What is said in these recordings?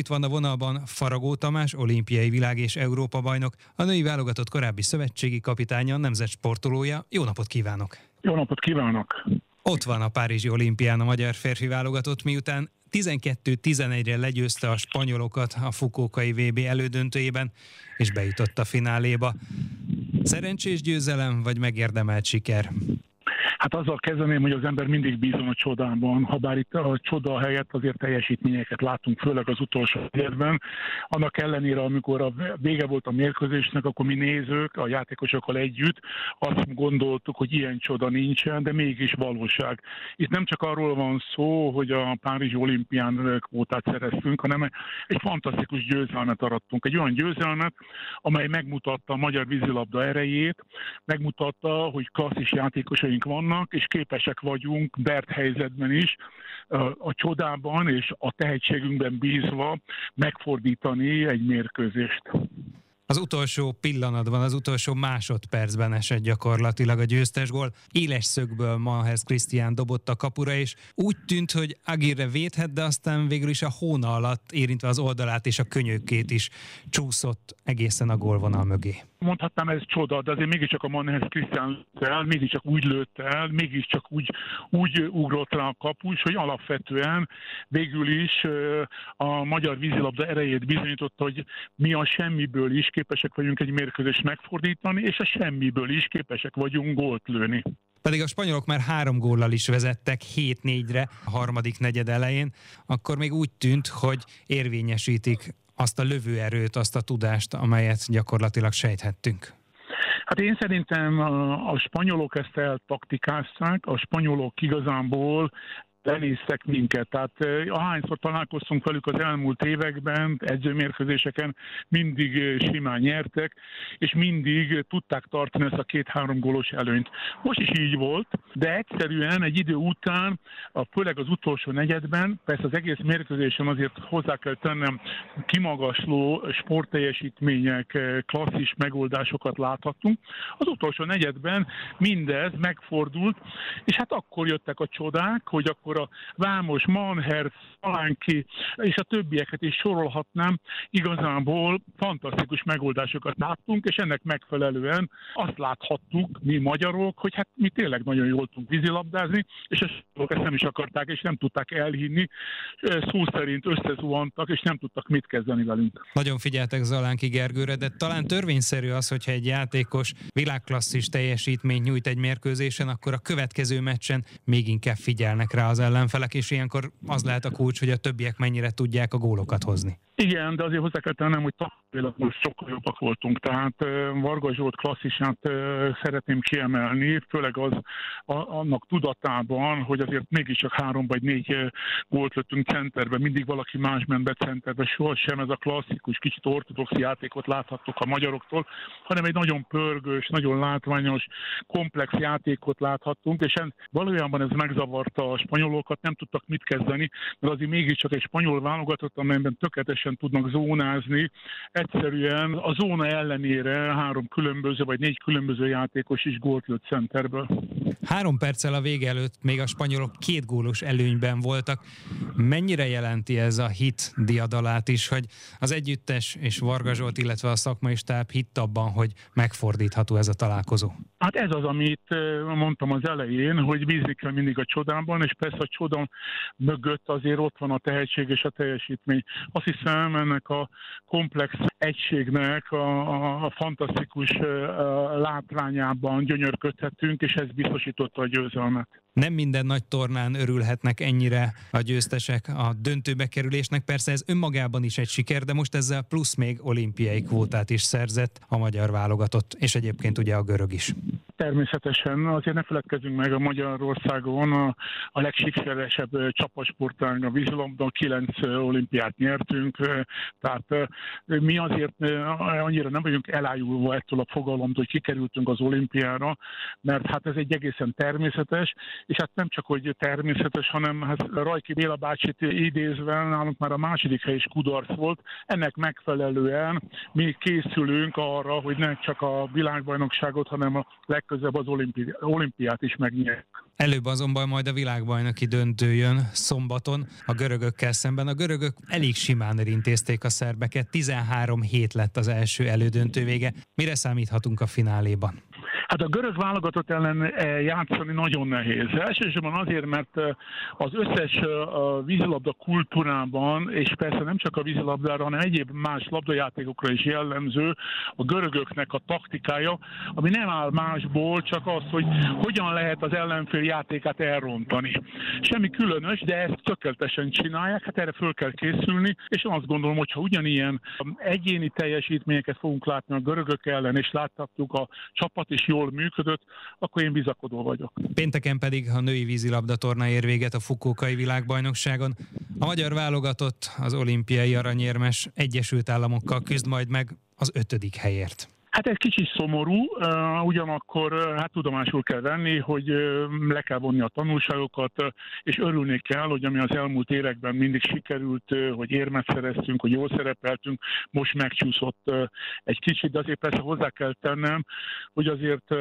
Itt van a vonalban Faragó Tamás, olimpiai világ és Európa bajnok, a női válogatott korábbi szövetségi kapitánya, nemzetsportolója. Jó napot kívánok! Jó napot kívánok! Ott van a Párizsi olimpián a magyar férfi válogatott, miután 12-11-re legyőzte a spanyolokat a Fukókai VB elődöntőjében, és bejutott a fináléba. Szerencsés győzelem, vagy megérdemelt siker? Hát azzal kezdeném, hogy az ember mindig bízom a csodában, ha bár itt a csoda helyett azért teljesítményeket látunk, főleg az utolsó évben. Annak ellenére, amikor a vége volt a mérkőzésnek, akkor mi nézők, a játékosokkal együtt azt gondoltuk, hogy ilyen csoda nincsen, de mégis valóság. Itt nem csak arról van szó, hogy a Párizsi olimpián kvótát szereztünk, hanem egy fantasztikus győzelmet arattunk. Egy olyan győzelmet, amely megmutatta a magyar vízilabda erejét, megmutatta, hogy klasszis játékosaink vannak, vannak, és képesek vagyunk Bert helyzetben is a csodában és a tehetségünkben bízva megfordítani egy mérkőzést. Az utolsó pillanatban, az utolsó másodpercben esett gyakorlatilag a győztes gól. Éles szögből Mahez Krisztián dobott a kapura, és úgy tűnt, hogy Agirre védhet, de aztán végül is a hóna alatt érintve az oldalát és a könyökét is csúszott egészen a gólvonal mögé mondhatnám ez csoda, de azért mégiscsak a Manhez Krisztián el, mégiscsak úgy lőtt el, mégiscsak úgy, úgy ugrott rá a kapus, hogy alapvetően végül is a magyar vízilabda erejét bizonyította, hogy mi a semmiből is képesek vagyunk egy mérkőzést megfordítani, és a semmiből is képesek vagyunk gólt lőni. Pedig a spanyolok már három góllal is vezettek 7-4-re a harmadik negyed elején, akkor még úgy tűnt, hogy érvényesítik azt a lövőerőt, azt a tudást, amelyet gyakorlatilag sejthettünk? Hát én szerintem a, a spanyolok ezt eltaktikázták, a spanyolok igazából lenéztek minket. Tehát ahányszor találkoztunk velük az elmúlt években, edzőmérkőzéseken mindig simán nyertek, és mindig tudták tartani ezt a két-három gólos előnyt. Most is így volt, de egyszerűen egy idő után, a, főleg az utolsó negyedben, persze az egész mérkőzésen azért hozzá kell tennem, kimagasló sportteljesítmények, klasszis megoldásokat láthattunk. Az utolsó negyedben mindez megfordult, és hát akkor jöttek a csodák, hogy akkor akkor a Vámos, Manher, Szalánki és a többieket is sorolhatnám, igazából fantasztikus megoldásokat láttunk, és ennek megfelelően azt láthattuk mi magyarok, hogy hát mi tényleg nagyon jól tudunk vízilabdázni, és ezt nem is akarták, és nem tudták elhinni, szó szerint összezuhantak, és nem tudtak mit kezdeni velünk. Nagyon figyeltek Zalánki Gergőre, de talán törvényszerű az, hogyha egy játékos világklasszis teljesítményt nyújt egy mérkőzésen, akkor a következő meccsen még inkább figyelnek rá az ellenfelek, és ilyenkor az lehet a kulcs, hogy a többiek mennyire tudják a gólokat hozni. Igen, de azért hozzá kell tennem, hogy tapasztalatban sokkal jobbak voltunk. Tehát Varga Zsolt klasszisát szeretném kiemelni, főleg az annak tudatában, hogy azért mégiscsak három vagy négy gólt lőttünk centerbe, mindig valaki más ment be centerbe, sohasem ez a klasszikus, kicsit ortodox játékot láthattuk a magyaroktól, hanem egy nagyon pörgős, nagyon látványos, komplex játékot láthattunk, és en, valójában ez megzavarta a spanyolokat, nem tudtak mit kezdeni, mert azért mégiscsak egy spanyol válogatott, amelyben tökéletes teljesen tudnak zónázni. Egyszerűen a zóna ellenére három különböző vagy négy különböző játékos is gólt lőtt centerből. Három perccel a vége előtt még a spanyolok két gólos előnyben voltak. Mennyire jelenti ez a hit diadalát is, hogy az együttes és Varga Zsolt, illetve a szakmai stáb hitt abban, hogy megfordítható ez a találkozó? Hát ez az, amit mondtam az elején, hogy bízik kell mindig a csodában, és persze a csoda mögött azért ott van a tehetség és a teljesítmény. Azt hiszem ennek a komplex egységnek a, a, a fantasztikus látványában gyönyörködhetünk, és ez biztosította a győzelmet. Nem minden nagy tornán örülhetnek ennyire a győztesek a döntőbe kerülésnek. Persze ez önmagában is egy siker, de most ezzel plusz még olimpiai kvótát is szerzett a magyar válogatott, és egyébként ugye a görög is. Természetesen. Azért ne feledkezzünk meg a Magyarországon a, a legsikeresebb csapasportág a vízilabda, kilenc olimpiát nyertünk, tehát mi azért annyira nem vagyunk elájulva ettől a fogalomtól, hogy kikerültünk az olimpiára, mert hát ez egy egészen természetes, és hát nem csak, hogy természetes, hanem hát Rajki Béla bácsit idézve nálunk már a második hely is kudarc volt. Ennek megfelelően mi készülünk arra, hogy ne csak a világbajnokságot, hanem a leg legközelebb az olimpi- olimpiát is megnyerjük. Előbb azonban majd a világbajnoki döntő jön szombaton a görögökkel szemben. A görögök elég simán elintézték a szerbeket, 13 hét lett az első elődöntő vége. Mire számíthatunk a fináléban? Hát a görög válogatott ellen eh, játszani nagyon nehéz. Elsősorban azért, mert eh, az összes eh, vízilabda kultúrában, és persze nem csak a vízilabdára, hanem egyéb más labdajátékokra is jellemző a görögöknek a taktikája, ami nem áll másból, csak az, hogy hogyan lehet az ellenfél játékát elrontani. Semmi különös, de ezt tökéletesen csinálják, hát erre föl kell készülni, és azt gondolom, hogy ha ugyanilyen egyéni teljesítményeket fogunk látni a görögök ellen, és láthatjuk a csapat is jól működött, akkor én bizakodó vagyok. Pénteken pedig a női vízilabda torna ér véget a Fukókai világbajnokságon. A magyar válogatott az olimpiai aranyérmes Egyesült Államokkal küzd majd meg az ötödik helyért. Hát ez kicsit szomorú, ugyanakkor hát tudomásul kell venni, hogy le kell vonni a tanulságokat, és örülni kell, hogy ami az elmúlt években mindig sikerült, hogy érmet szereztünk, hogy jól szerepeltünk, most megcsúszott egy kicsit, de azért persze hozzá kell tennem, hogy azért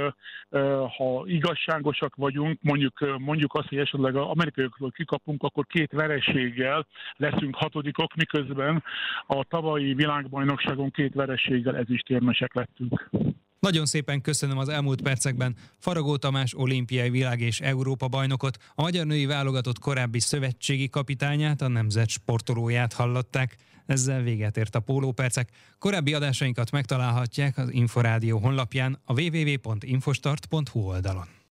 ha igazságosak vagyunk, mondjuk, mondjuk azt, hogy esetleg az amerikaiakról kikapunk, akkor két vereséggel leszünk hatodikok, miközben a tavalyi világbajnokságon két vereséggel ezüstérmesek lettünk beszélgetünk. Nagyon szépen köszönöm az elmúlt percekben Faragó Tamás olimpiai világ és Európa bajnokot, a magyar női válogatott korábbi szövetségi kapitányát, a nemzet sportolóját hallották. Ezzel véget ért a pólópercek. Korábbi adásainkat megtalálhatják az Inforádió honlapján a www.infostart.hu oldalon.